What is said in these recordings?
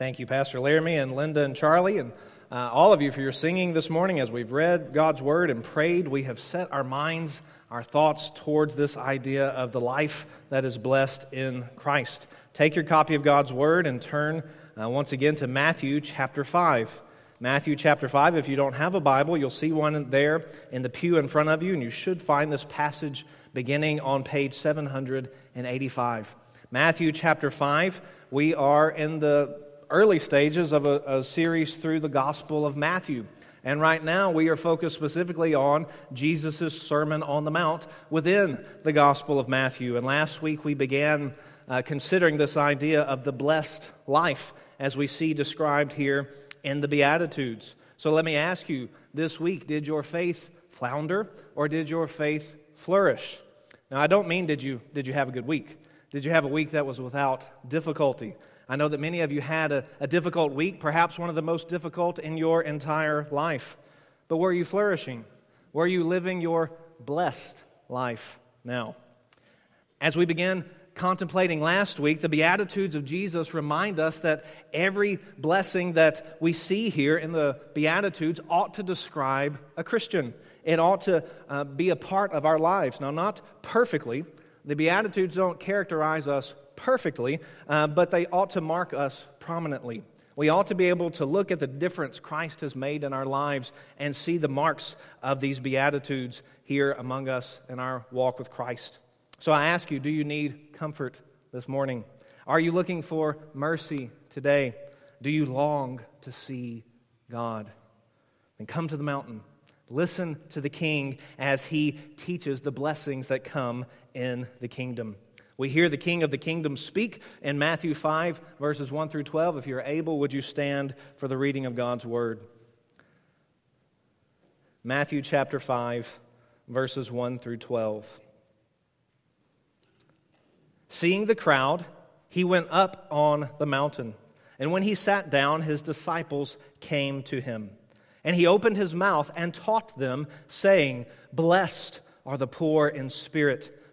Thank you, Pastor Laramie and Linda and Charlie, and uh, all of you for your singing this morning. As we've read God's Word and prayed, we have set our minds, our thoughts towards this idea of the life that is blessed in Christ. Take your copy of God's Word and turn uh, once again to Matthew chapter 5. Matthew chapter 5. If you don't have a Bible, you'll see one there in the pew in front of you, and you should find this passage beginning on page 785. Matthew chapter 5. We are in the early stages of a, a series through the Gospel of Matthew. And right now, we are focused specifically on Jesus' Sermon on the Mount within the Gospel of Matthew. And last week, we began uh, considering this idea of the blessed life as we see described here in the Beatitudes. So let me ask you this week did your faith flounder or did your faith flourish? Now, I don't mean did you, did you have a good week? Did you have a week that was without difficulty? I know that many of you had a, a, difficult week, perhaps one of the most difficult in your entire life. But were you flourishing? Were you living your blessed life now? As we begin contemplating last week, the Beatitudes of Jesus remind us that every blessing that we see here in the Beatitudes ought to describe a Christian. It ought to uh, be a part of our lives. Now, not perfectly, the Beatitudes don't characterize us perfectly, uh, but they ought to mark us prominently. We ought to be able to look at the difference Christ has made in our lives and see the marks of these Beatitudes here among us in our walk with Christ. So I ask you, do you need comfort this morning? Are you looking for mercy today? Do you long to see God? Then come to the mountain Listen to the king as he teaches the blessings that come in the kingdom. We hear the king of the kingdom speak in Matthew 5, verses 1 through 12. If you're able, would you stand for the reading of God's word? Matthew chapter 5, verses 1 through 12. Seeing the crowd, he went up on the mountain. And when he sat down, his disciples came to him. And he opened his mouth and taught them, saying, Blessed are the poor in spirit,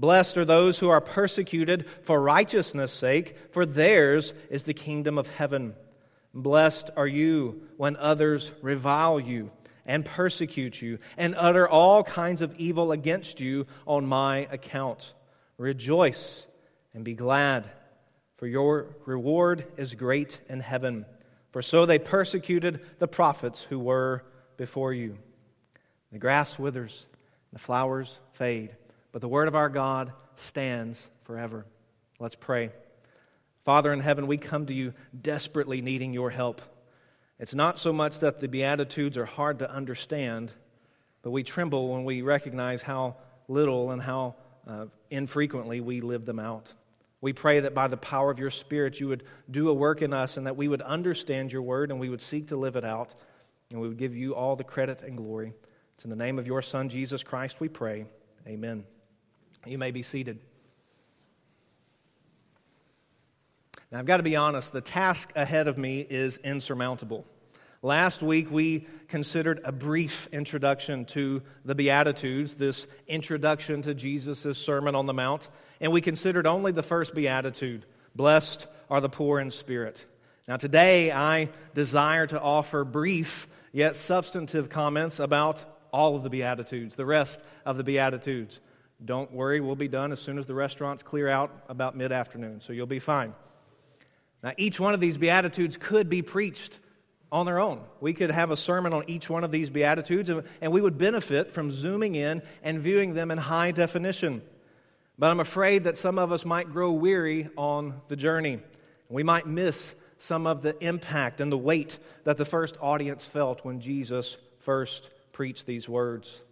Blessed are those who are persecuted for righteousness' sake, for theirs is the kingdom of heaven. Blessed are you when others revile you and persecute you and utter all kinds of evil against you on my account. Rejoice and be glad for your reward is great in heaven. For so they persecuted the prophets who were before you. The grass withers, the flowers fade, but the word of our God stands forever. Let's pray. Father in heaven, we come to you desperately needing your help. It's not so much that the Beatitudes are hard to understand, but we tremble when we recognize how little and how uh, infrequently we live them out. We pray that by the power of your Spirit, you would do a work in us and that we would understand your word and we would seek to live it out and we would give you all the credit and glory. It's in the name of your Son, Jesus Christ, we pray. Amen. You may be seated. Now, I've got to be honest, the task ahead of me is insurmountable. Last week, we considered a brief introduction to the Beatitudes, this introduction to Jesus' Sermon on the Mount, and we considered only the first Beatitude Blessed are the poor in spirit. Now, today, I desire to offer brief yet substantive comments about all of the Beatitudes, the rest of the Beatitudes. Don't worry, we'll be done as soon as the restaurants clear out about mid afternoon, so you'll be fine. Now, each one of these Beatitudes could be preached on their own. We could have a sermon on each one of these Beatitudes, and we would benefit from zooming in and viewing them in high definition. But I'm afraid that some of us might grow weary on the journey. We might miss some of the impact and the weight that the first audience felt when Jesus first preached these words.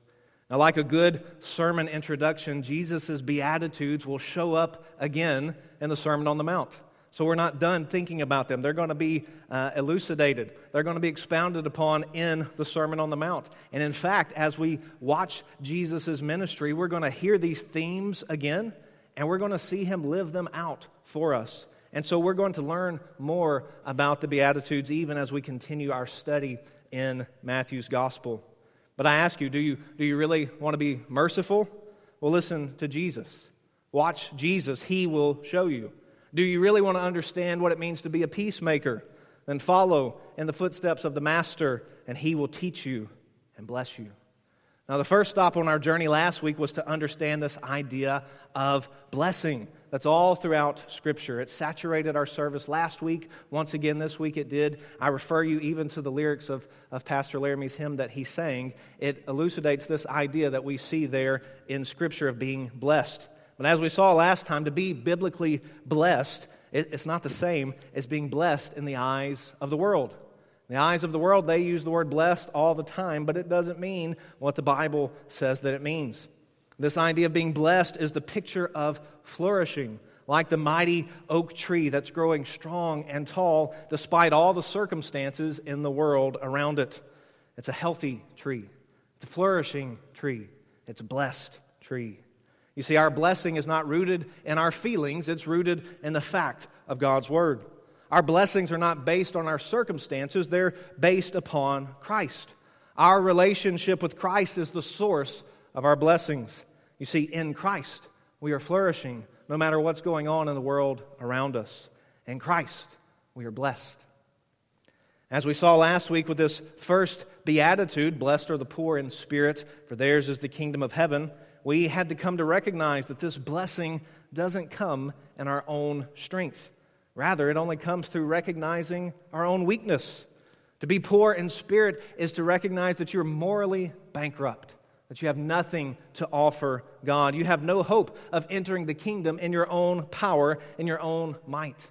Now, like a good sermon introduction, Jesus' Beatitudes will show up again in the Sermon on the Mount. So we're not done thinking about them. They're going to be uh, elucidated, they're going to be expounded upon in the Sermon on the Mount. And in fact, as we watch Jesus' ministry, we're going to hear these themes again, and we're going to see him live them out for us. And so we're going to learn more about the Beatitudes even as we continue our study in Matthew's Gospel. But I ask you, do you, do you really want to be merciful? Well, listen to Jesus. Watch Jesus, He will show you. Do you really want to understand what it means to be a peacemaker? Then follow in the footsteps of the Master, and He will teach you and bless you. Now, the first stop on our journey last week was to understand this idea of blessing. That's all throughout Scripture. It saturated our service last week. Once again, this week it did. I refer you even to the lyrics of, of Pastor Laramie's hymn that he sang. It elucidates this idea that we see there in Scripture of being blessed. But as we saw last time, to be biblically blessed, it, it's not the same as being blessed in the eyes of the world. In the eyes of the world, they use the word blessed all the time, but it doesn't mean what the Bible says that it means. This idea of being blessed is the picture of flourishing, like the mighty oak tree that's growing strong and tall despite all the circumstances in the world around it. It's a healthy tree, it's a flourishing tree, it's a blessed tree. You see, our blessing is not rooted in our feelings, it's rooted in the fact of God's Word. Our blessings are not based on our circumstances, they're based upon Christ. Our relationship with Christ is the source of our blessings. You see, in Christ, we are flourishing no matter what's going on in the world around us. In Christ, we are blessed. As we saw last week with this first beatitude, blessed are the poor in spirit, for theirs is the kingdom of heaven, we had to come to recognize that this blessing doesn't come in our own strength. Rather, it only comes through recognizing our own weakness. To be poor in spirit is to recognize that you're morally bankrupt that you have nothing to offer God. You have no hope of entering the kingdom in your own power, in your own might.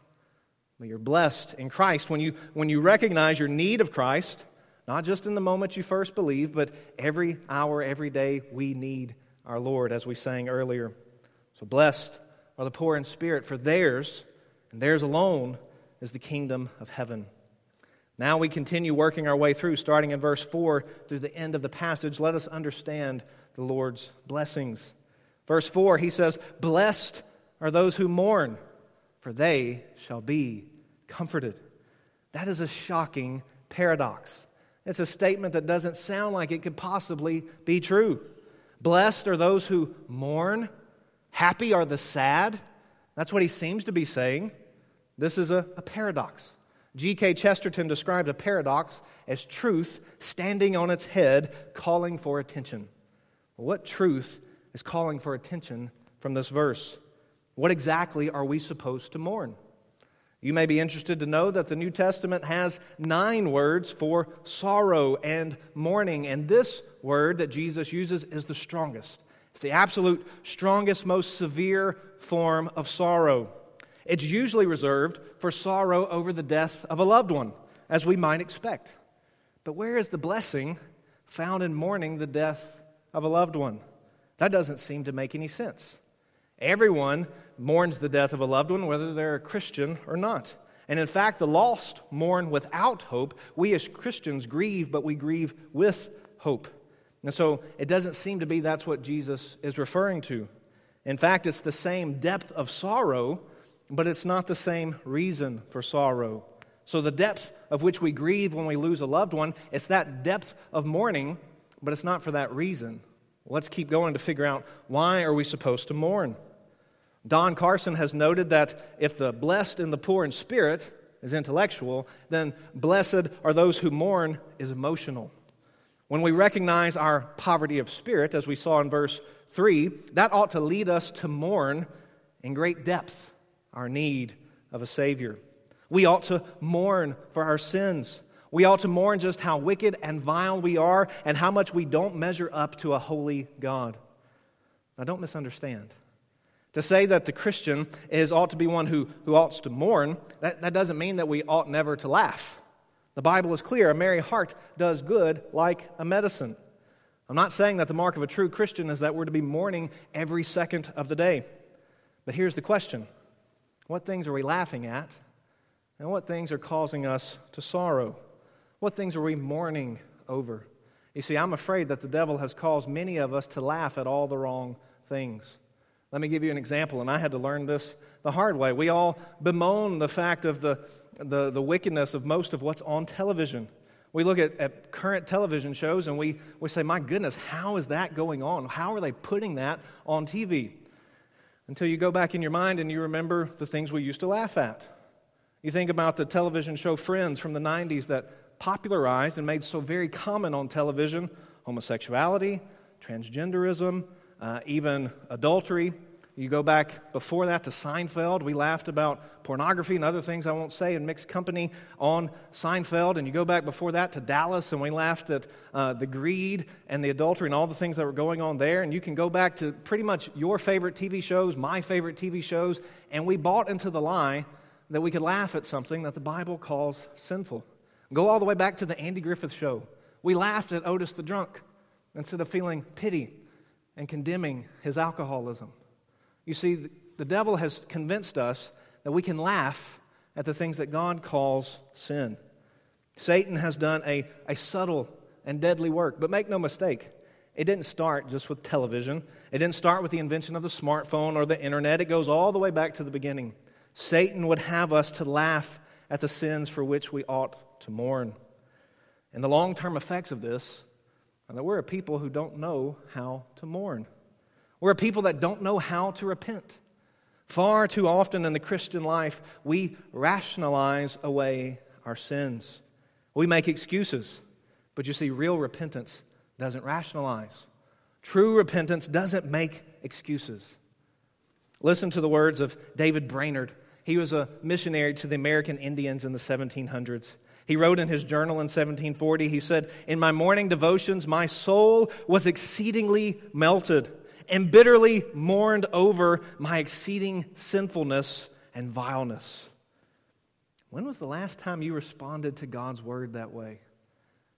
But you're blessed in Christ when you, when you recognize your need of Christ, not just in the moment you first believe, but every hour, every day, we need our Lord, as we sang earlier. So blessed are the poor in spirit, for theirs, and theirs alone, is the kingdom of heaven. Now we continue working our way through, starting in verse 4 through the end of the passage. Let us understand the Lord's blessings. Verse 4, he says, Blessed are those who mourn, for they shall be comforted. That is a shocking paradox. It's a statement that doesn't sound like it could possibly be true. Blessed are those who mourn, happy are the sad. That's what he seems to be saying. This is a, a paradox. G.K. Chesterton described a paradox as truth standing on its head, calling for attention. What truth is calling for attention from this verse? What exactly are we supposed to mourn? You may be interested to know that the New Testament has nine words for sorrow and mourning, and this word that Jesus uses is the strongest. It's the absolute strongest, most severe form of sorrow. It's usually reserved for sorrow over the death of a loved one, as we might expect. But where is the blessing found in mourning the death of a loved one? That doesn't seem to make any sense. Everyone mourns the death of a loved one, whether they're a Christian or not. And in fact, the lost mourn without hope. We as Christians grieve, but we grieve with hope. And so it doesn't seem to be that's what Jesus is referring to. In fact, it's the same depth of sorrow but it's not the same reason for sorrow. So, the depth of which we grieve when we lose a loved one, it's that depth of mourning, but it's not for that reason. Let's keep going to figure out why are we supposed to mourn. Don Carson has noted that if the blessed and the poor in spirit is intellectual, then blessed are those who mourn is emotional. When we recognize our poverty of spirit, as we saw in verse 3, that ought to lead us to mourn in great depth our need of a Savior. We ought to mourn for our sins. We ought to mourn just how wicked and vile we are and how much we don't measure up to a holy God. Now, don't misunderstand. To say that the Christian is ought to be one who, who ought to mourn, that, that doesn't mean that we ought never to laugh. The Bible is clear a merry heart does good like a medicine. I'm not saying that the mark of a true Christian is that we're to be mourning every second of the day. But here's the question What things are we laughing at? And what things are causing us to sorrow? What things are we mourning over? You see, I'm afraid that the devil has caused many of us to laugh at all the wrong things. Let me give you an example, and I had to learn this the hard way. We all bemoan the fact of the, the, the wickedness of most of what's on television. We look at, at current television shows and we, we say, my goodness, how is that going on? How are they putting that on TV? Until you go back in your mind and you remember the things we used to laugh at. You think about the television show Friends from the 90s that popularized and made so very common on television homosexuality, transgenderism, uh, even adultery. You go back before that to Seinfeld. We laughed about pornography and other things I won't say in mixed company on Seinfeld. And you go back before that to Dallas, and we laughed at uh, the greed and the adultery and all the things that were going on there. And you can go back to pretty much your favorite TV shows, my favorite TV shows, and we bought into the lie that we could laugh at something that the Bible calls sinful. Go all the way back to the Andy Griffith show. We laughed at Otis the drunk instead of feeling pity and condemning his alcoholism. You see, the devil has convinced us that we can laugh at the things that God calls sin. Satan has done a, a subtle and deadly work, but make no mistake, it didn't start just with television. It didn't start with the invention of the smartphone or the internet. It goes all the way back to the beginning. Satan would have us to laugh at the sins for which we ought to mourn. And the long term effects of this are that we're a people who don't know how to mourn. We're a people that don't know how to repent. Far too often in the Christian life, we rationalize away our sins. We make excuses. But you see, real repentance doesn't rationalize. True repentance doesn't make excuses. Listen to the words of David Brainerd. He was a missionary to the American Indians in the 1700s. He wrote in his journal in 1740, he said, In my morning devotions, my soul was exceedingly melted and bitterly mourned over my exceeding sinfulness and vileness. When was the last time you responded to God's word that way?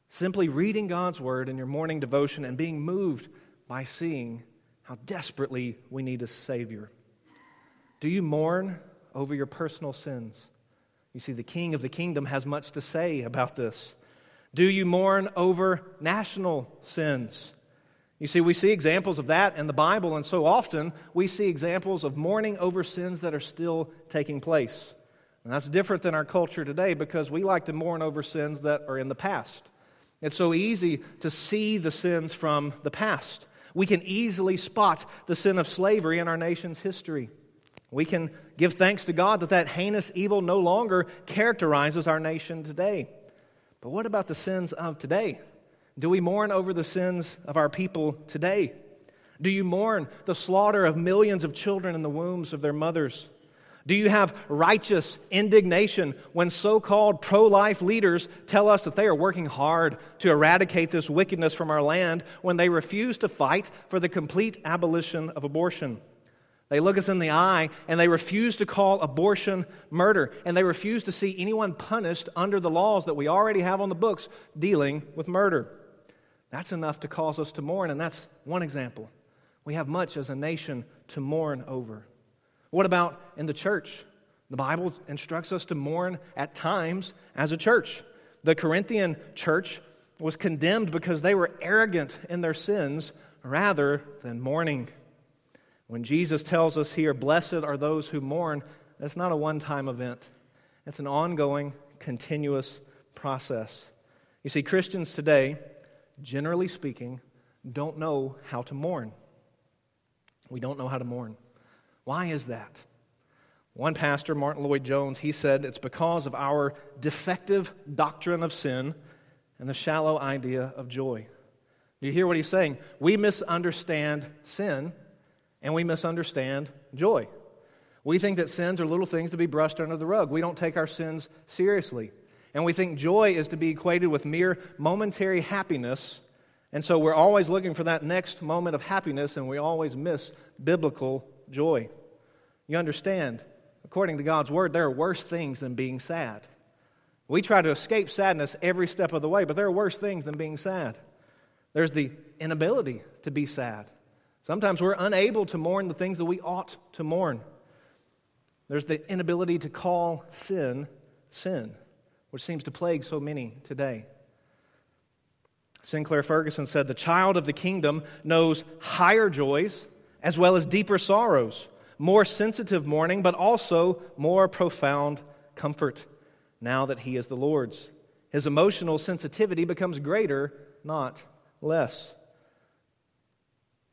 Simply reading God's word in your morning devotion and being moved by seeing how desperately we need a Savior. Do you mourn over your personal sins? You see, the king of the kingdom has much to say about this. Do you mourn over national sins? You see, we see examples of that in the Bible, and so often we see examples of mourning over sins that are still taking place. And that's different than our culture today because we like to mourn over sins that are in the past. It's so easy to see the sins from the past. We can easily spot the sin of slavery in our nation's history. We can give thanks to God that that heinous evil no longer characterizes our nation today. But what about the sins of today? Do we mourn over the sins of our people today? Do you mourn the slaughter of millions of children in the wombs of their mothers? Do you have righteous indignation when so called pro life leaders tell us that they are working hard to eradicate this wickedness from our land when they refuse to fight for the complete abolition of abortion? They look us in the eye and they refuse to call abortion murder. And they refuse to see anyone punished under the laws that we already have on the books dealing with murder. That's enough to cause us to mourn, and that's one example. We have much as a nation to mourn over. What about in the church? The Bible instructs us to mourn at times as a church. The Corinthian church was condemned because they were arrogant in their sins rather than mourning. When Jesus tells us here, blessed are those who mourn, that's not a one time event, it's an ongoing, continuous process. You see, Christians today, generally speaking, don't know how to mourn. We don't know how to mourn. Why is that? One pastor, Martyn Lloyd-Jones, he said it's because of our defective doctrine of sin and the shallow idea of joy. Do you hear what he's saying? We misunderstand sin and we misunderstand joy. We think that sins are little things to be brushed under the rug. We don't take our sins seriously. And we think joy is to be equated with mere momentary happiness. And so we're always looking for that next moment of happiness, and we always miss biblical joy. You understand, according to God's word, there are worse things than being sad. We try to escape sadness every step of the way, but there are worse things than being sad. There's the inability to be sad. Sometimes we're unable to mourn the things that we ought to mourn. There's the inability to call sin sin, which seems to plague so many today. Sinclair Ferguson said, The child of the kingdom knows higher joys as well as deeper sorrows, more sensitive mourning, but also more profound comfort now that he is the Lord's. His emotional sensitivity becomes greater, not less.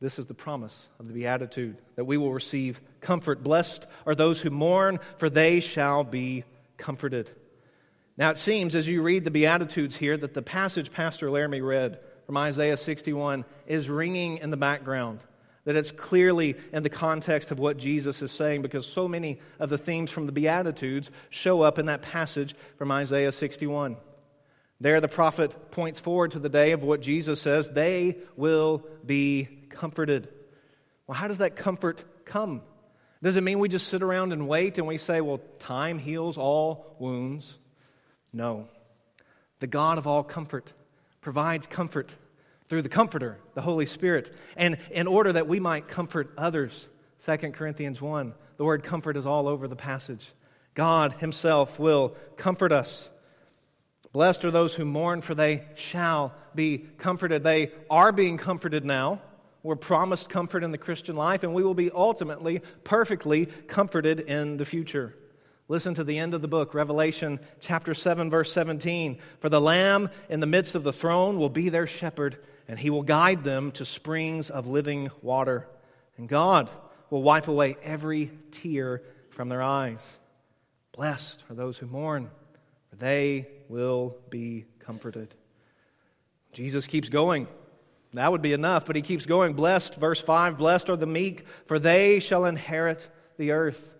This is the promise of the Beatitude that we will receive comfort. Blessed are those who mourn, for they shall be comforted. Now, it seems as you read the Beatitudes here that the passage Pastor Laramie read from Isaiah 61 is ringing in the background, that it's clearly in the context of what Jesus is saying, because so many of the themes from the Beatitudes show up in that passage from Isaiah 61. There, the prophet points forward to the day of what Jesus says they will be comforted. Well, how does that comfort come? Does it mean we just sit around and wait and we say, well, time heals all wounds? No. The God of all comfort provides comfort through the Comforter, the Holy Spirit. And in order that we might comfort others, 2 Corinthians 1, the word comfort is all over the passage. God Himself will comfort us. Blessed are those who mourn, for they shall be comforted. They are being comforted now. We're promised comfort in the Christian life, and we will be ultimately perfectly comforted in the future. Listen to the end of the book, Revelation chapter 7, verse 17. For the Lamb in the midst of the throne will be their shepherd, and he will guide them to springs of living water. And God will wipe away every tear from their eyes. Blessed are those who mourn, for they will be comforted. Jesus keeps going. That would be enough, but he keeps going. Blessed, verse 5 Blessed are the meek, for they shall inherit the earth.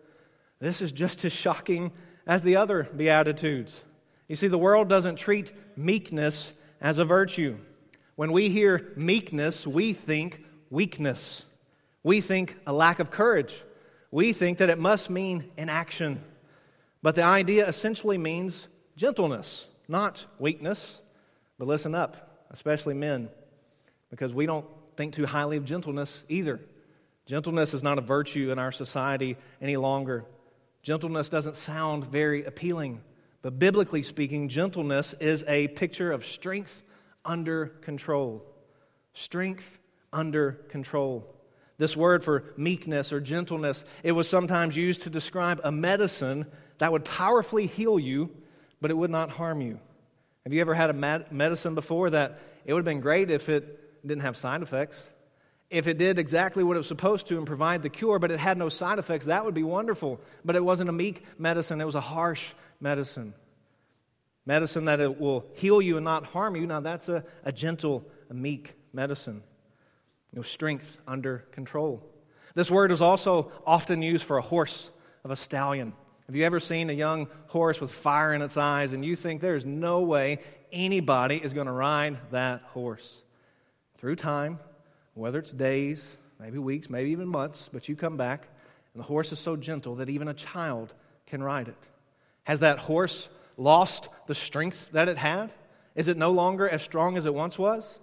This is just as shocking as the other Beatitudes. You see, the world doesn't treat meekness as a virtue. When we hear meekness, we think weakness. We think a lack of courage. We think that it must mean inaction. But the idea essentially means gentleness, not weakness. But listen up, especially men, because we don't think too highly of gentleness either. Gentleness is not a virtue in our society any longer. Gentleness doesn't sound very appealing, but biblically speaking, gentleness is a picture of strength under control. Strength under control. This word for meekness or gentleness, it was sometimes used to describe a medicine that would powerfully heal you, but it would not harm you. Have you ever had a medicine before that it would have been great if it didn't have side effects? If it did exactly what it was supposed to and provide the cure, but it had no side effects, that would be wonderful. But it wasn't a meek medicine, it was a harsh medicine. Medicine that it will heal you and not harm you. Now, that's a, a gentle, a meek medicine. No strength under control. This word is also often used for a horse of a stallion. Have you ever seen a young horse with fire in its eyes and you think there's no way anybody is going to ride that horse? Through time, whether it's days, maybe weeks, maybe even months, but you come back, and the horse is so gentle that even a child can ride it. Has that horse lost the strength that it had? Is it no longer as strong as it once was?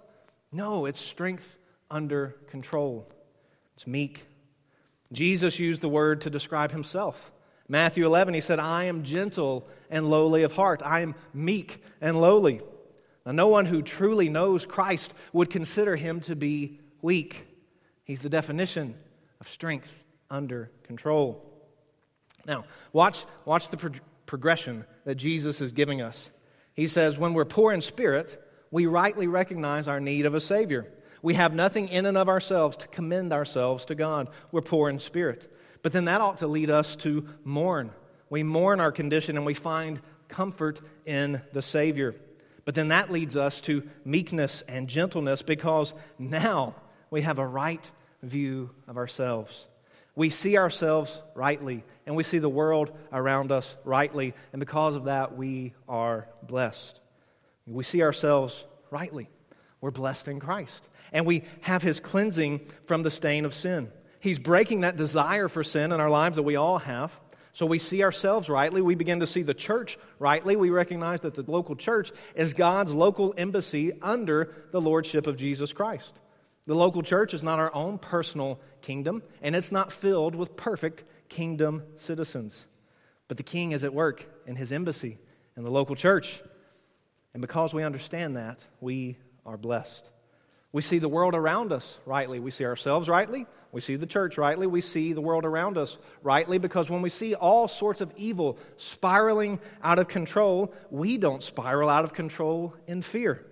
No, it's strength under control. It's meek. Jesus used the word to describe himself. Matthew 11, he said, I am gentle and lowly of heart. I am meek and lowly. Now, no one who truly knows Christ would consider him to be weak. He's the definition of strength under control. Now, watch, watch the pro- progression that Jesus is giving us. He says, When we're poor in spirit, we rightly recognize our need of a Savior. We have nothing in and of ourselves to commend ourselves to God. We're poor in spirit. But then that ought to lead us to mourn. We mourn our condition and we find comfort in the Savior. But then that leads us to meekness and gentleness because now we have a right view of ourselves. We see ourselves rightly, and we see the world around us rightly, and because of that, we are blessed. We see ourselves rightly. We're blessed in Christ, and we have His cleansing from the stain of sin. He's breaking that desire for sin in our lives that we all have. So we see ourselves rightly. We begin to see the church rightly. We recognize that the local church is God's local embassy under the lordship of Jesus Christ. The local church is not our own personal kingdom, and it's not filled with perfect kingdom citizens. But the king is at work in his embassy in the local church. And because we understand that, we are blessed. We see the world around us rightly. We see ourselves rightly. We see the church rightly. We see the world around us rightly because when we see all sorts of evil spiraling out of control, we don't spiral out of control in fear.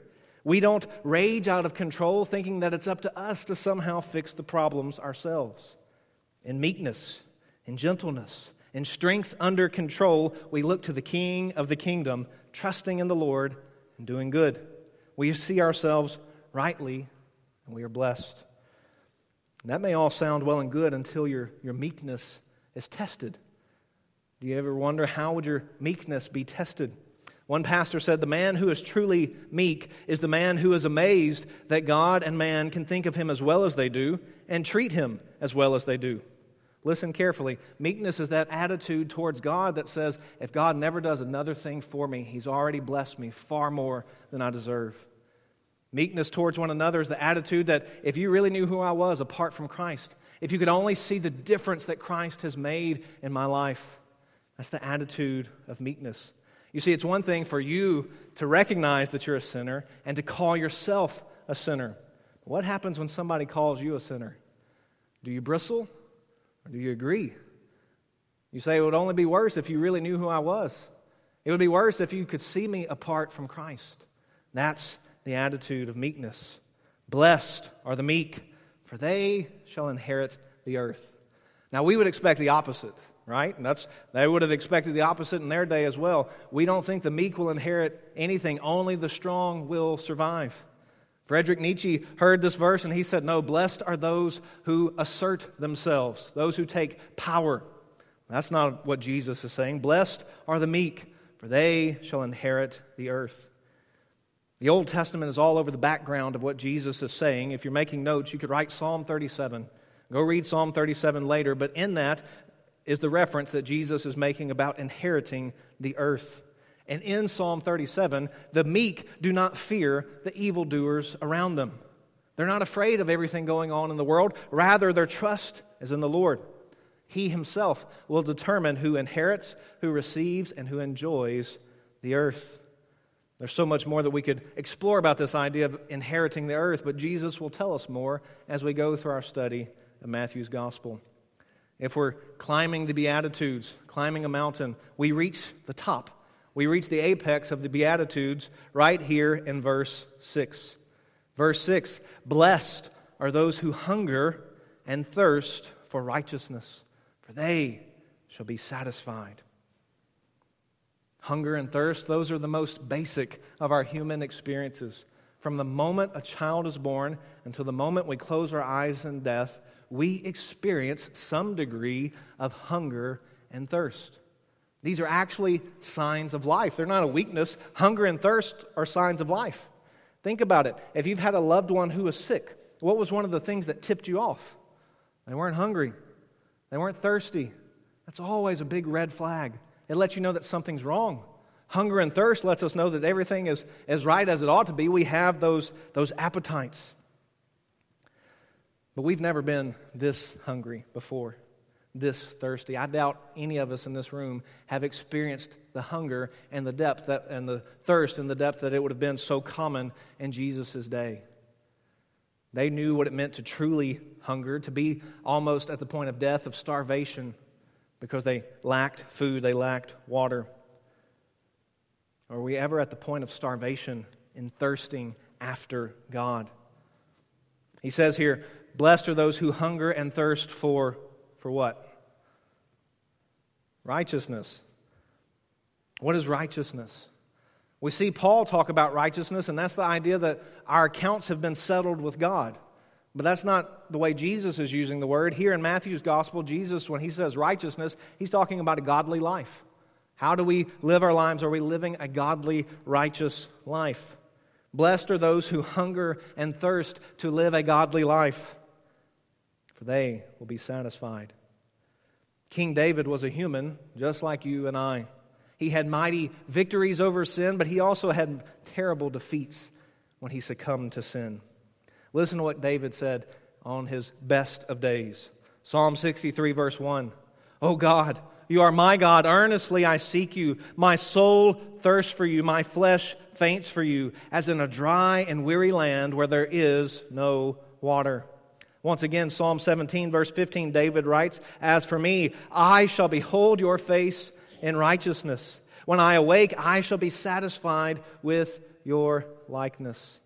We don't rage out of control thinking that it's up to us to somehow fix the problems ourselves. In meekness, in gentleness, in strength under control, we look to the King of the kingdom, trusting in the Lord and doing good. We see ourselves rightly and we are blessed. And that may all sound well and good until your, your meekness is tested. Do you ever wonder how would your meekness be tested? One pastor said, The man who is truly meek is the man who is amazed that God and man can think of him as well as they do and treat him as well as they do. Listen carefully. Meekness is that attitude towards God that says, If God never does another thing for me, he's already blessed me far more than I deserve. Meekness towards one another is the attitude that if you really knew who I was apart from Christ, if you could only see the difference that Christ has made in my life, that's the attitude of meekness. You see, it's one thing for you to recognize that you're a sinner and to call yourself a sinner. What happens when somebody calls you a sinner? Do you bristle or do you agree? You say it would only be worse if you really knew who I was. It would be worse if you could see me apart from Christ. That's the attitude of meekness. Blessed are the meek, for they shall inherit the earth. Now, we would expect the opposite, right? And that's, they would have expected the opposite in their day as well. We don't think the meek will inherit anything, only the strong will survive. Frederick Nietzsche heard this verse and he said, No, blessed are those who assert themselves, those who take power. That's not what Jesus is saying. Blessed are the meek, for they shall inherit the earth. The Old Testament is all over the background of what Jesus is saying. If you're making notes, you could write Psalm 37. Go read Psalm 37 later, but in that is the reference that Jesus is making about inheriting the earth. And in Psalm 37, the meek do not fear the evildoers around them. They're not afraid of everything going on in the world. Rather, their trust is in the Lord. He himself will determine who inherits, who receives, and who enjoys the earth. There's so much more that we could explore about this idea of inheriting the earth, but Jesus will tell us more as we go through our study of Matthew's gospel. If we're climbing the Beatitudes, climbing a mountain, we reach the top. We reach the apex of the Beatitudes right here in verse 6. Verse 6 Blessed are those who hunger and thirst for righteousness, for they shall be satisfied. Hunger and thirst, those are the most basic of our human experiences. From the moment a child is born until the moment we close our eyes in death, we experience some degree of hunger and thirst. These are actually signs of life. They're not a weakness. Hunger and thirst are signs of life. Think about it. If you've had a loved one who was sick, what was one of the things that tipped you off? They weren't hungry, they weren't thirsty. That's always a big red flag. It lets you know that something's wrong. Hunger and thirst lets us know that everything is as right as it ought to be. We have those, those appetites. But we've never been this hungry before, this thirsty. I doubt any of us in this room have experienced the hunger and the depth that, and the thirst and the depth that it would have been so common in Jesus' day. They knew what it meant to truly hunger, to be almost at the point of death, of starvation because they lacked food, they lacked water? Are we ever at the point of starvation in thirsting after God? He says here, Blessed are those who hunger and thirst for, for what? Righteousness. What is righteousness? We see Paul talk about righteousness, and that's the idea that our accounts have been settled with God. But that's not the way Jesus is using the word. Here in Matthew's gospel, Jesus, when he says righteousness, he's talking about a godly life. How do we live our lives? Are we living a godly, righteous life? Blessed are those who hunger and thirst to live a godly life, for they will be satisfied. King David was a human, just like you and I. He had mighty victories over sin, but he also had terrible defeats when he succumbed to sin. Listen to what David said on his best of days. Psalm 63, verse 1 O God, you are my God. Earnestly I seek you. My soul thirsts for you. My flesh faints for you, as in a dry and weary land where there is no water. Once again, Psalm 17, verse 15, David writes, As for me, I shall behold your face in righteousness. When I awake, I shall be satisfied with your likeness.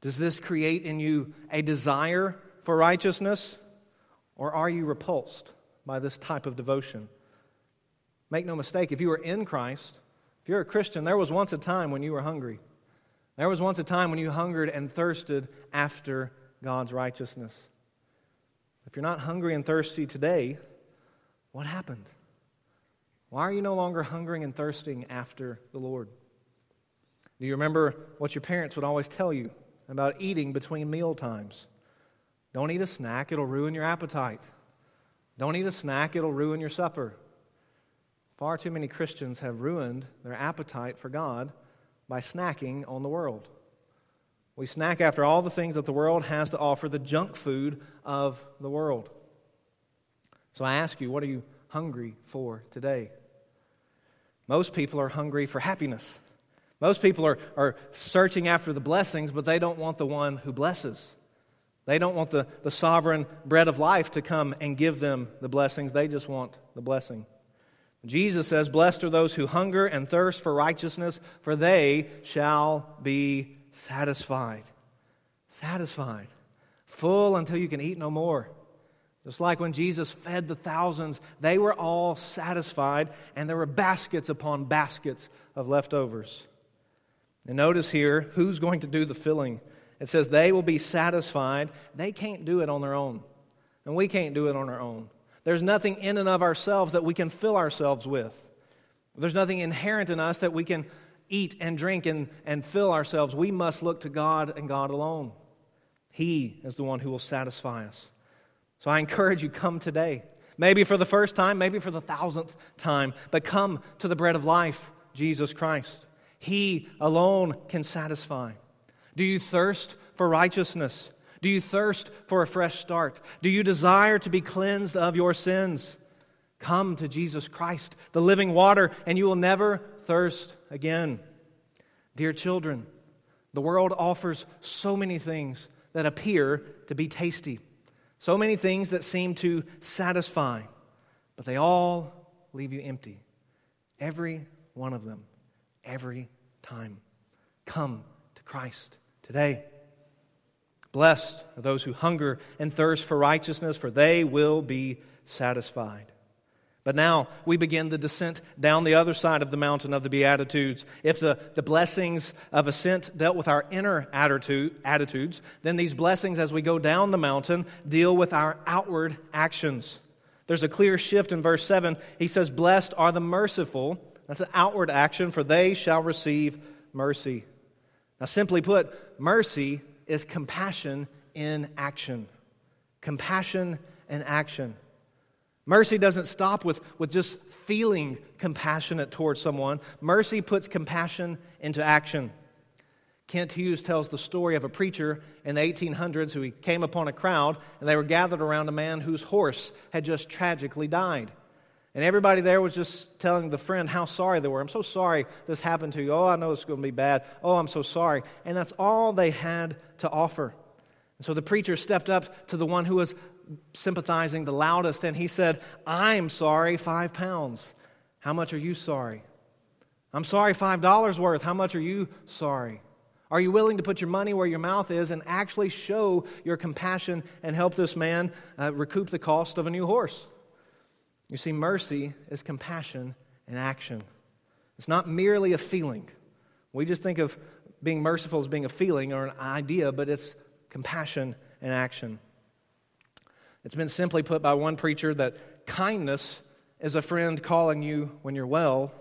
Does this create in you a desire for righteousness, or are you repulsed by this type of devotion? Make no mistake, if you are in Christ, if you're a Christian, there was once a time when you were hungry. There was once a time when you hungered and thirsted after God's righteousness. If you're not hungry and thirsty today, what happened? Why are you no longer hungering and thirsting after the Lord? Do you remember what your parents would always tell you about eating between meal times? Don't eat a snack, it'll ruin your appetite. Don't eat a snack, it'll ruin your supper. Far too many Christians have ruined their appetite for God by snacking on the world. We snack after all the things that the world has to offer, the junk food of the world. So I ask you, what are you hungry for today? Most people are hungry for happiness. Most people are, are searching after the blessings, but they don't want the one who blesses. They don't want the, the sovereign bread of life to come and give them the blessings. They just want the blessing. Jesus says, Blessed are those who hunger and thirst for righteousness, for they shall be satisfied. Satisfied. Full until you can eat no more. Just like when Jesus fed the thousands, they were all satisfied, and there were baskets upon baskets of leftovers. And notice here who's going to do the filling. It says they will be satisfied. They can't do it on their own, and we can't do it on our own. There's nothing in and of ourselves that we can fill ourselves with. There's nothing inherent in us that we can eat and drink and, and fill ourselves. We must look to God and God alone. He is the one who will satisfy us. So I encourage you, come today. Maybe for the first time, maybe for the thousandth time, but come to the bread of life, Jesus Christ. He alone can satisfy. Do you thirst for righteousness? Do you thirst for a fresh start? Do you desire to be cleansed of your sins? Come to Jesus Christ, the living water, and you will never thirst again. Dear children, the world offers so many things that appear to be tasty. So many things that seem to satisfy, but they all leave you empty. Every one of them, every time. Come to Christ today. Blessed are those who hunger and thirst for righteousness, for they will be satisfied. But now we begin the descent down the other side of the mountain of the Beatitudes. If the, the blessings of ascent dealt with our inner attitude, attitudes, then these blessings as we go down the mountain deal with our outward actions. There's a clear shift in verse 7. He says, Blessed are the merciful. That's an outward action, for they shall receive mercy. Now, simply put, mercy is compassion in action. Compassion in action. Mercy doesn't stop with, with just feeling compassionate towards someone. Mercy puts compassion into action. Kent Hughes tells the story of a preacher in the 1800s who came upon a crowd and they were gathered around a man whose horse had just tragically died. And everybody there was just telling the friend how sorry they were. I'm so sorry this happened to you. Oh, I know it's going to be bad. Oh, I'm so sorry. And that's all they had to offer. And so the preacher stepped up to the one who was sympathizing the loudest, and he said, I'm sorry, five pounds. How much are you sorry? I'm sorry, five dollars worth. How much are you sorry? Are you willing to put your money where your mouth is and actually show your compassion and help this man uh, recoup the cost of a new horse? You see, mercy is compassion in action. It's not merely a feeling. We just think of being merciful as being a feeling or an idea, but it's compassion in action. It's been simply put by one preacher that kindness is a friend calling you when you're well,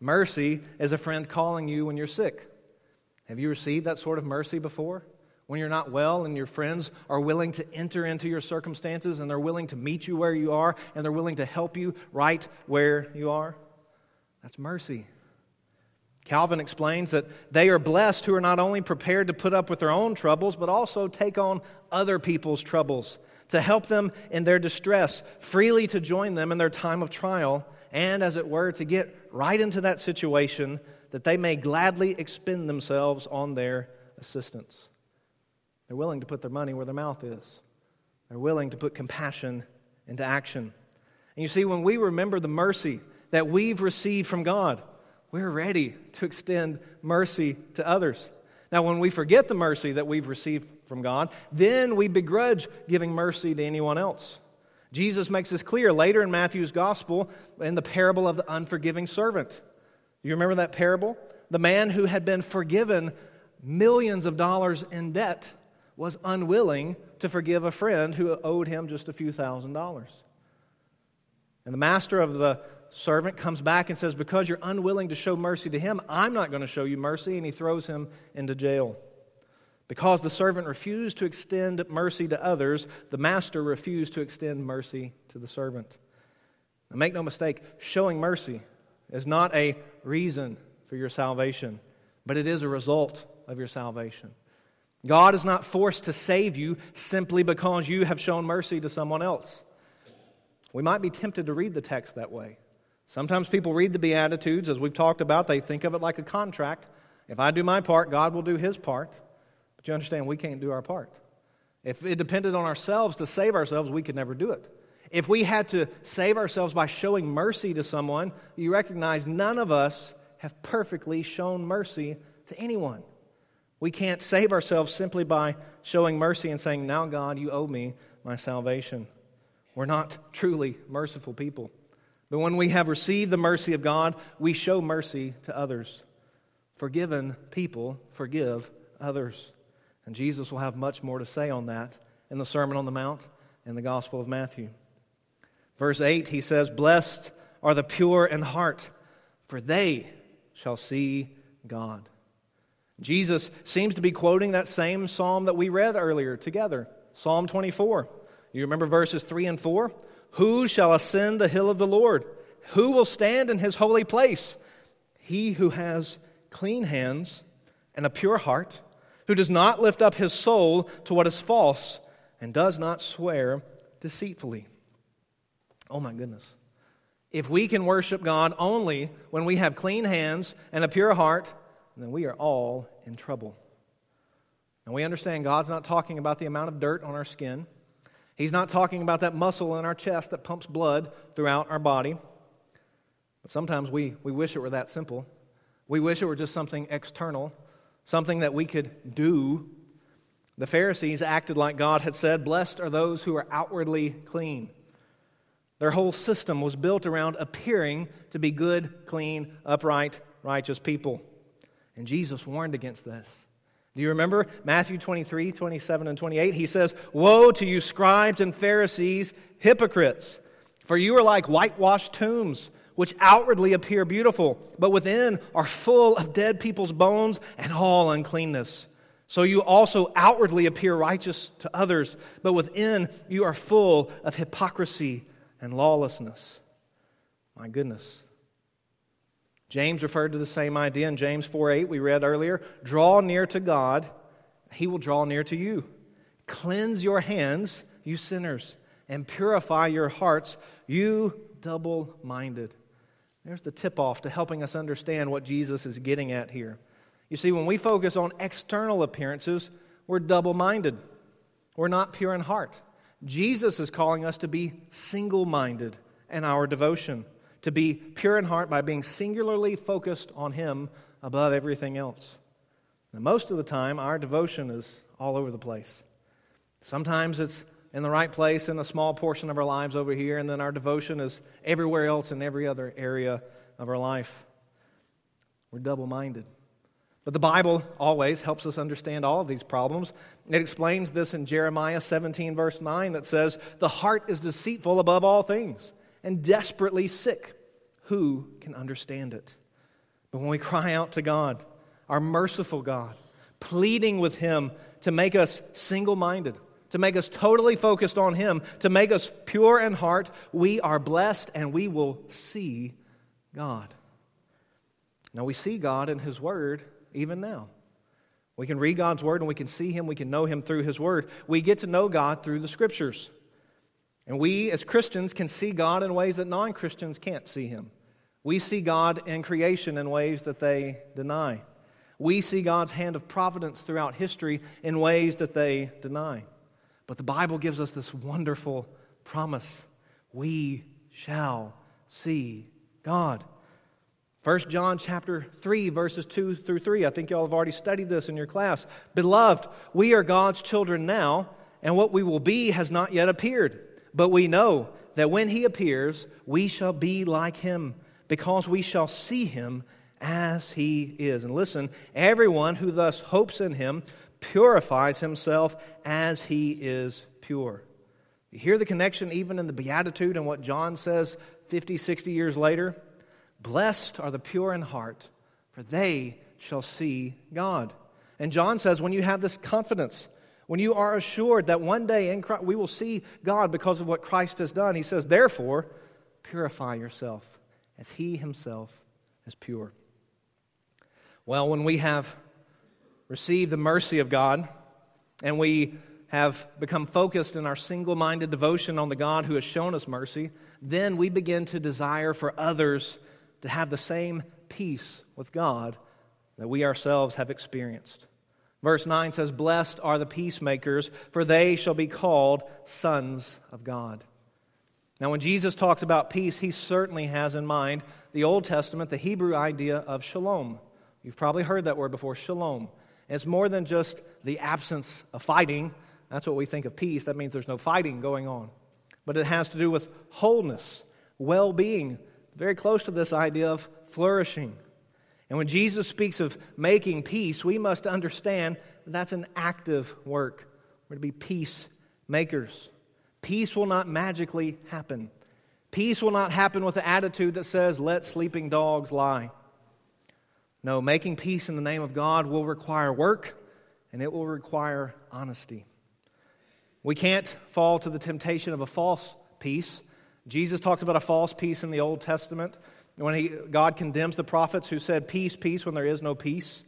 mercy is a friend calling you when you're sick. Have you received that sort of mercy before? When you're not well and your friends are willing to enter into your circumstances and they're willing to meet you where you are and they're willing to help you right where you are? That's mercy. Calvin explains that they are blessed who are not only prepared to put up with their own troubles, but also take on other people's troubles to help them in their distress, freely to join them in their time of trial, and, as it were, to get right into that situation that they may gladly expend themselves on their assistance. They're willing to put their money where their mouth is, they're willing to put compassion into action. And you see, when we remember the mercy that we've received from God, we're ready to extend mercy to others. Now, when we forget the mercy that we've received from God, then we begrudge giving mercy to anyone else. Jesus makes this clear later in Matthew's gospel in the parable of the unforgiving servant. Do you remember that parable? The man who had been forgiven millions of dollars in debt was unwilling to forgive a friend who owed him just a few thousand dollars. And the master of the servant comes back and says, Because you're unwilling to show mercy to him, I'm not going to show you mercy. And he throws him into jail. Because the servant refused to extend mercy to others, the master refused to extend mercy to the servant. Now, make no mistake, showing mercy is not a reason for your salvation, but it is a result of your salvation. God is not forced to save you simply because you have shown mercy to someone else. We might be tempted to read the text that way. Sometimes people read the Beatitudes, as we've talked about, they think of it like a contract. If I do my part, God will do his part. But you understand, we can't do our part. If it depended on ourselves to save ourselves, we could never do it. If we had to save ourselves by showing mercy to someone, you recognize none of us have perfectly shown mercy to anyone. We can't save ourselves simply by showing mercy and saying, Now, God, you owe me my salvation. We're not truly merciful people. But when we have received the mercy of God, we show mercy to others. Forgiven people forgive others. And Jesus will have much more to say on that in the Sermon on the Mount in the Gospel of Matthew. Verse 8, he says, Blessed are the pure in heart, for they shall see God. Jesus seems to be quoting that same psalm that we read earlier together, Psalm 24. You remember verses 3 and 4? Who shall ascend the hill of the Lord? Who will stand in his holy place? He who has clean hands and a pure heart, who does not lift up his soul to what is false and does not swear deceitfully. Oh my goodness. If we can worship God only when we have clean hands and a pure heart, then we are all in trouble. And we understand God's not talking about the amount of dirt on our skin. He's not talking about that muscle in our chest that pumps blood throughout our body. But sometimes we, we wish it were that simple. We wish it were just something external, something that we could do. The Pharisees acted like God had said Blessed are those who are outwardly clean. Their whole system was built around appearing to be good, clean, upright, righteous people. And Jesus warned against this. Do you remember Matthew 23, 27, and 28? He says, Woe to you, scribes and Pharisees, hypocrites! For you are like whitewashed tombs, which outwardly appear beautiful, but within are full of dead people's bones and all uncleanness. So you also outwardly appear righteous to others, but within you are full of hypocrisy and lawlessness. My goodness. James referred to the same idea in James 4 8, we read earlier. Draw near to God, he will draw near to you. Cleanse your hands, you sinners, and purify your hearts, you double minded. There's the tip off to helping us understand what Jesus is getting at here. You see, when we focus on external appearances, we're double minded. We're not pure in heart. Jesus is calling us to be single minded in our devotion to be pure in heart by being singularly focused on Him above everything else. And most of the time, our devotion is all over the place. Sometimes it's in the right place in a small portion of our lives over here, and then our devotion is everywhere else in every other area of our life. We're double minded. But the Bible always helps us understand all of these problems. It explains this in Jeremiah 17, verse 9, that says, The heart is deceitful above all things and desperately sick. Who can understand it? But when we cry out to God, our merciful God, pleading with Him to make us single minded, to make us totally focused on Him, to make us pure in heart, we are blessed and we will see God. Now, we see God in His Word even now. We can read God's Word and we can see Him, we can know Him through His Word. We get to know God through the Scriptures. And we as Christians can see God in ways that non Christians can't see Him. We see God in creation in ways that they deny. We see God's hand of providence throughout history in ways that they deny. But the Bible gives us this wonderful promise we shall see God. 1 John chapter 3 verses 2 through 3. I think y'all have already studied this in your class. Beloved, we are God's children now, and what we will be has not yet appeared. But we know that when he appears, we shall be like him, because we shall see him as he is. And listen, everyone who thus hopes in him purifies himself as he is pure. You hear the connection even in the Beatitude and what John says 50, 60 years later? Blessed are the pure in heart, for they shall see God. And John says, when you have this confidence, when you are assured that one day in Christ, we will see God because of what Christ has done, he says, therefore, purify yourself as he himself is pure. Well, when we have received the mercy of God and we have become focused in our single minded devotion on the God who has shown us mercy, then we begin to desire for others to have the same peace with God that we ourselves have experienced. Verse 9 says, Blessed are the peacemakers, for they shall be called sons of God. Now, when Jesus talks about peace, he certainly has in mind the Old Testament, the Hebrew idea of shalom. You've probably heard that word before, shalom. it's more than just the absence of fighting. That's what we think of peace. That means there's no fighting going on. But it has to do with wholeness, well being, very close to this idea of flourishing. And when Jesus speaks of making peace, we must understand that's an active work. We're to be peacemakers. Peace will not magically happen. Peace will not happen with the attitude that says, let sleeping dogs lie. No, making peace in the name of God will require work and it will require honesty. We can't fall to the temptation of a false peace Jesus talks about a false peace in the Old Testament when he, God condemns the prophets who said, Peace, peace, when there is no peace.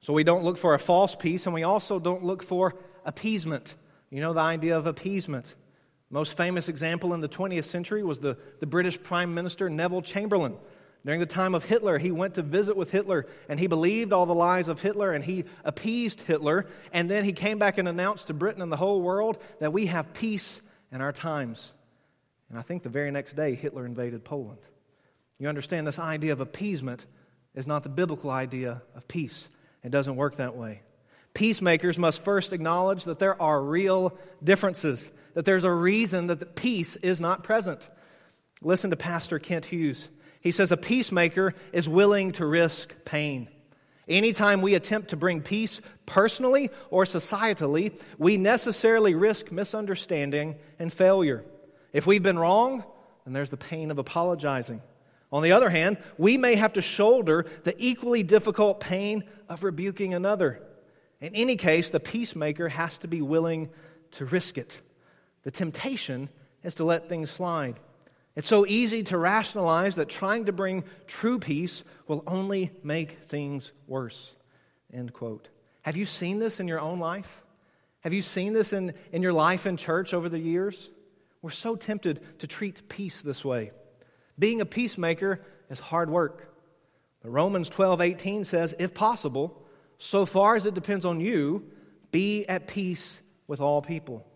So we don't look for a false peace, and we also don't look for appeasement. You know the idea of appeasement. Most famous example in the 20th century was the, the British Prime Minister Neville Chamberlain. During the time of Hitler, he went to visit with Hitler and he believed all the lies of Hitler and he appeased Hitler. And then he came back and announced to Britain and the whole world that we have peace in our times. And I think the very next day, Hitler invaded Poland. You understand this idea of appeasement is not the biblical idea of peace. It doesn't work that way. Peacemakers must first acknowledge that there are real differences, that there's a reason that the peace is not present. Listen to Pastor Kent Hughes. He says a peacemaker is willing to risk pain. Anytime we attempt to bring peace personally or societally, we necessarily risk misunderstanding and failure. If we've been wrong, then there's the pain of apologizing. On the other hand, we may have to shoulder the equally difficult pain of rebuking another. In any case, the peacemaker has to be willing to risk it. The temptation is to let things slide. It's so easy to rationalize that trying to bring true peace will only make things worse. End quote. Have you seen this in your own life? Have you seen this in, in your life in church over the years? We're so tempted to treat peace this way. Being a peacemaker is hard work. But Romans 12 18 says, if possible, so far as it depends on you, be at peace with all people.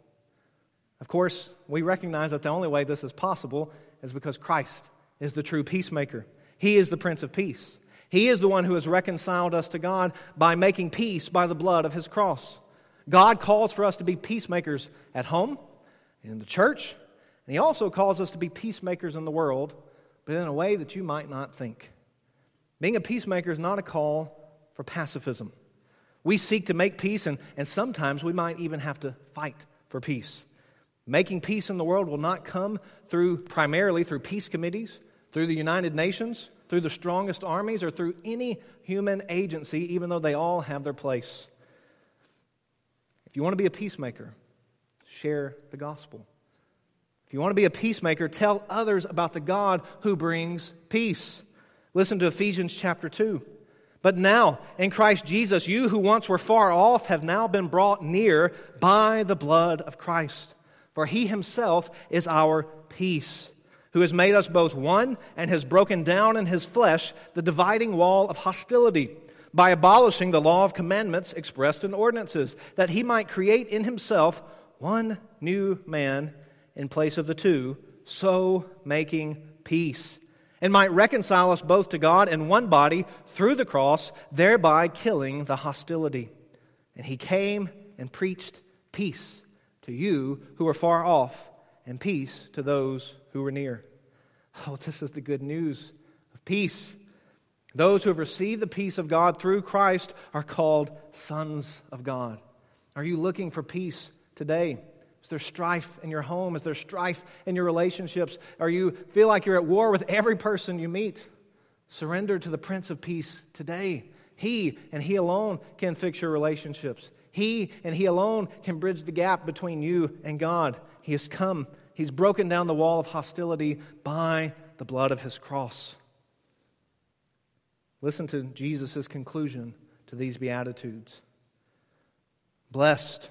Of course, we recognize that the only way this is possible is because Christ is the true peacemaker. He is the Prince of Peace. He is the one who has reconciled us to God by making peace by the blood of his cross. God calls for us to be peacemakers at home, in the church, and He also calls us to be peacemakers in the world, but in a way that you might not think. Being a peacemaker is not a call for pacifism. We seek to make peace, and, and sometimes we might even have to fight for peace. Making peace in the world will not come through primarily through peace committees, through the United Nations, through the strongest armies, or through any human agency, even though they all have their place. If you want to be a peacemaker, share the gospel. If you want to be a peacemaker, tell others about the God who brings peace. Listen to Ephesians chapter 2. But now, in Christ Jesus, you who once were far off have now been brought near by the blood of Christ. For he himself is our peace, who has made us both one and has broken down in his flesh the dividing wall of hostility by abolishing the law of commandments expressed in ordinances, that he might create in himself one new man in place of the two, so making peace, and might reconcile us both to God in one body through the cross, thereby killing the hostility. And he came and preached peace to you who are far off, and peace to those who are near. Oh, this is the good news of peace. Those who have received the peace of God through Christ are called sons of God. Are you looking for peace today? There strife in your home? Is there strife in your relationships? Are you feel like you're at war with every person you meet? Surrender to the Prince of Peace today. He and He alone can fix your relationships. He and He alone can bridge the gap between you and God. He has come, He's broken down the wall of hostility by the blood of His cross. Listen to Jesus' conclusion to these Beatitudes. Blessed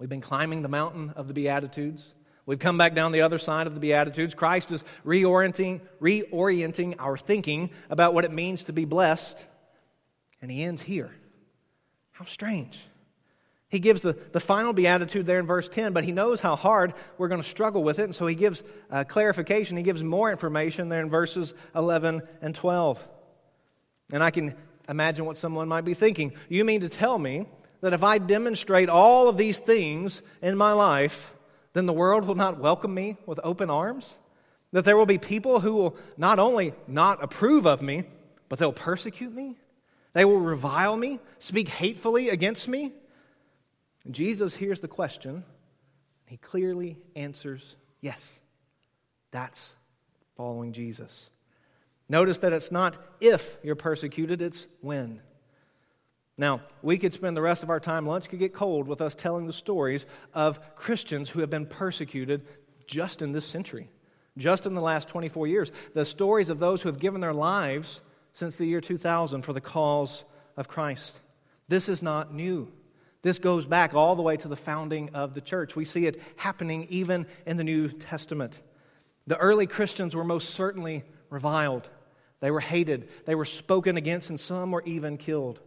We've been climbing the mountain of the Beatitudes. We've come back down the other side of the Beatitudes. Christ is reorienting, reorienting our thinking about what it means to be blessed. And he ends here. How strange. He gives the, the final beatitude there in verse 10, but he knows how hard we're going to struggle with it, and so he gives uh, clarification. He gives more information there in verses 11 and 12. And I can imagine what someone might be thinking. You mean to tell me that if I demonstrate all of these things in my life, then the world will not welcome me with open arms? That there will be people who will not only not approve of me, but they'll persecute me? They will revile me, speak hatefully against me? And Jesus hears the question. And he clearly answers yes. That's following Jesus. Notice that it's not if you're persecuted, it's when. Now, we could spend the rest of our time, lunch could get cold with us telling the stories of Christians who have been persecuted just in this century, just in the last 24 years. The stories of those who have given their lives since the year 2000 for the cause of Christ. This is not new. This goes back all the way to the founding of the church. We see it happening even in the New Testament. The early Christians were most certainly reviled. They were hated, they were spoken against, and some were even killed.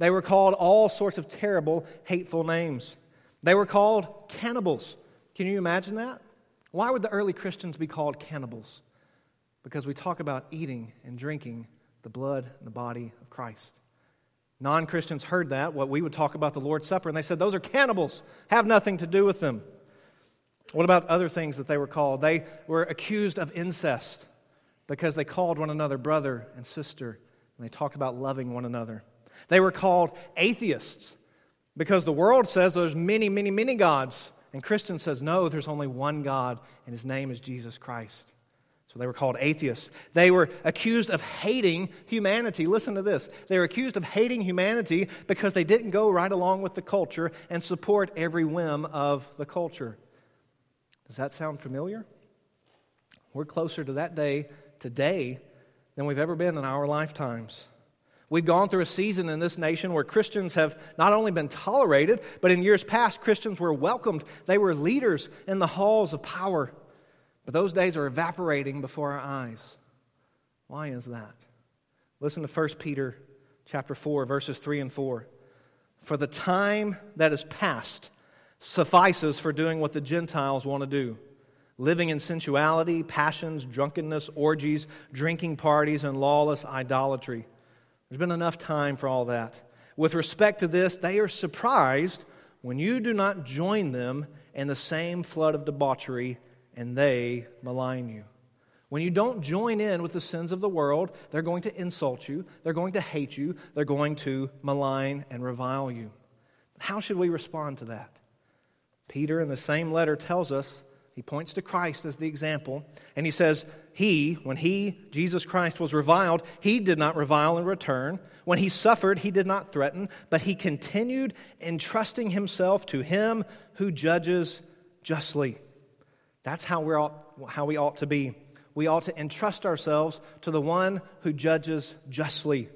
They were called all sorts of terrible, hateful names. They were called cannibals. Can you imagine that? Why would the early Christians be called cannibals? Because we talk about eating and drinking the blood and the body of Christ. Non Christians heard that, what we would talk about the Lord's Supper, and they said, Those are cannibals. Have nothing to do with them. What about other things that they were called? They were accused of incest because they called one another brother and sister, and they talked about loving one another. They were called atheists because the world says there's many, many, many gods, and Christian says no, there's only one God, and his name is Jesus Christ. So they were called atheists. They were accused of hating humanity. Listen to this. They were accused of hating humanity because they didn't go right along with the culture and support every whim of the culture. Does that sound familiar? We're closer to that day today than we've ever been in our lifetimes. We've gone through a season in this nation where Christians have not only been tolerated, but in years past, Christians were welcomed. They were leaders in the halls of power. But those days are evaporating before our eyes. Why is that? Listen to 1 Peter chapter 4 verses 3 and 4. For the time that is past suffices for doing what the Gentiles want to do living in sensuality, passions, drunkenness, orgies, drinking parties, and lawless idolatry. There's been enough time for all that. With respect to this, they are surprised when you do not join them in the same flood of debauchery and they malign you. When you don't join in with the sins of the world, they're going to insult you, they're going to hate you, they're going to malign and revile you. How should we respond to that? Peter, in the same letter, tells us He points to Christ as the example, and he says, He, when he, Jesus Christ, was reviled, he did not revile in return. When he suffered, he did not threaten, but he continued entrusting himself to him who judges justly. That's how, we're all, how we ought to be. We ought to entrust ourselves to the one who judges justly,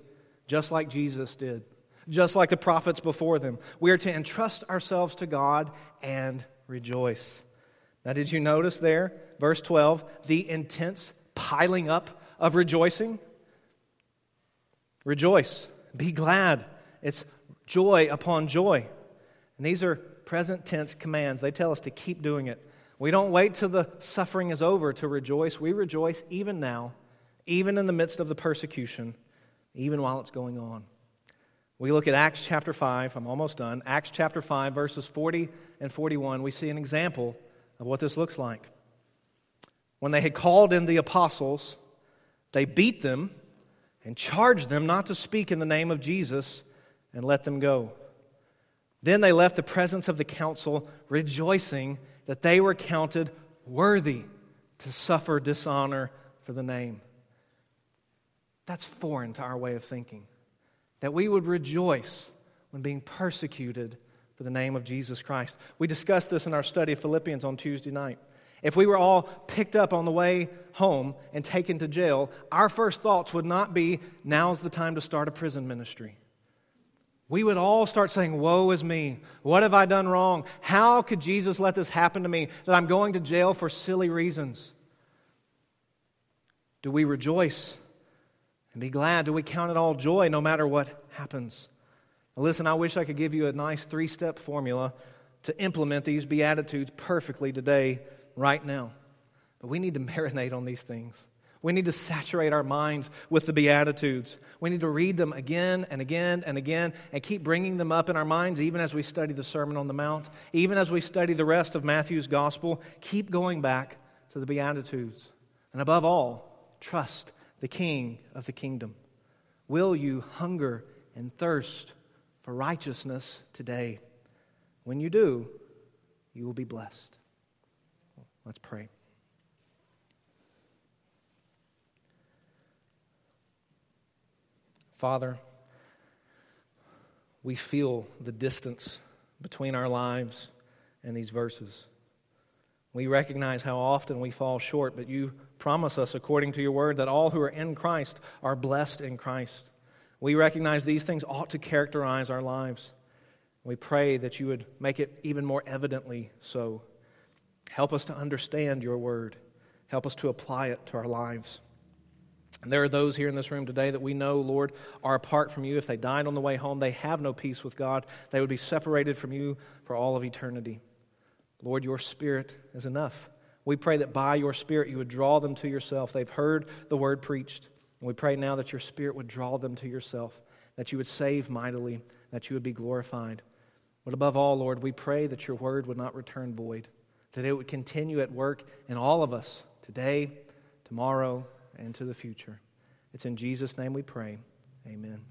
just like Jesus did, just like the prophets before them. We are to entrust ourselves to God and rejoice. Now, did you notice there, verse 12, the intense piling up of rejoicing? Rejoice, be glad. It's joy upon joy. And these are present tense commands. They tell us to keep doing it. We don't wait till the suffering is over to rejoice. We rejoice even now, even in the midst of the persecution, even while it's going on. We look at Acts chapter 5. I'm almost done. Acts chapter 5, verses 40 and 41. We see an example of what this looks like. When they had called in the apostles, they beat them and charged them not to speak in the name of Jesus and let them go. Then they left the presence of the council, rejoicing that they were counted worthy to suffer dishonor for the name. That's foreign to our way of thinking. That we would rejoice when being persecuted for the name of Jesus Christ. We discussed this in our study of Philippians on Tuesday night. If we were all picked up on the way home and taken to jail, our first thoughts would not be, now's the time to start a prison ministry. We would all start saying, Woe is me. What have I done wrong? How could Jesus let this happen to me that I'm going to jail for silly reasons? Do we rejoice and be glad? Do we count it all joy no matter what happens? Listen, I wish I could give you a nice three step formula to implement these Beatitudes perfectly today, right now. But we need to marinate on these things. We need to saturate our minds with the Beatitudes. We need to read them again and again and again and keep bringing them up in our minds, even as we study the Sermon on the Mount, even as we study the rest of Matthew's Gospel. Keep going back to the Beatitudes. And above all, trust the King of the kingdom. Will you hunger and thirst for righteousness today? When you do, you will be blessed. Let's pray. Father, we feel the distance between our lives and these verses. We recognize how often we fall short, but you promise us, according to your word, that all who are in Christ are blessed in Christ. We recognize these things ought to characterize our lives. We pray that you would make it even more evidently so. Help us to understand your word. Help us to apply it to our lives. And there are those here in this room today that we know, Lord, are apart from you. If they died on the way home, they have no peace with God. They would be separated from you for all of eternity. Lord, your Spirit is enough. We pray that by your Spirit you would draw them to yourself. They've heard the word preached. And we pray now that your Spirit would draw them to yourself, that you would save mightily, that you would be glorified. But above all, Lord, we pray that your word would not return void, that it would continue at work in all of us today, tomorrow, and to the future. It's in Jesus' name we pray. Amen.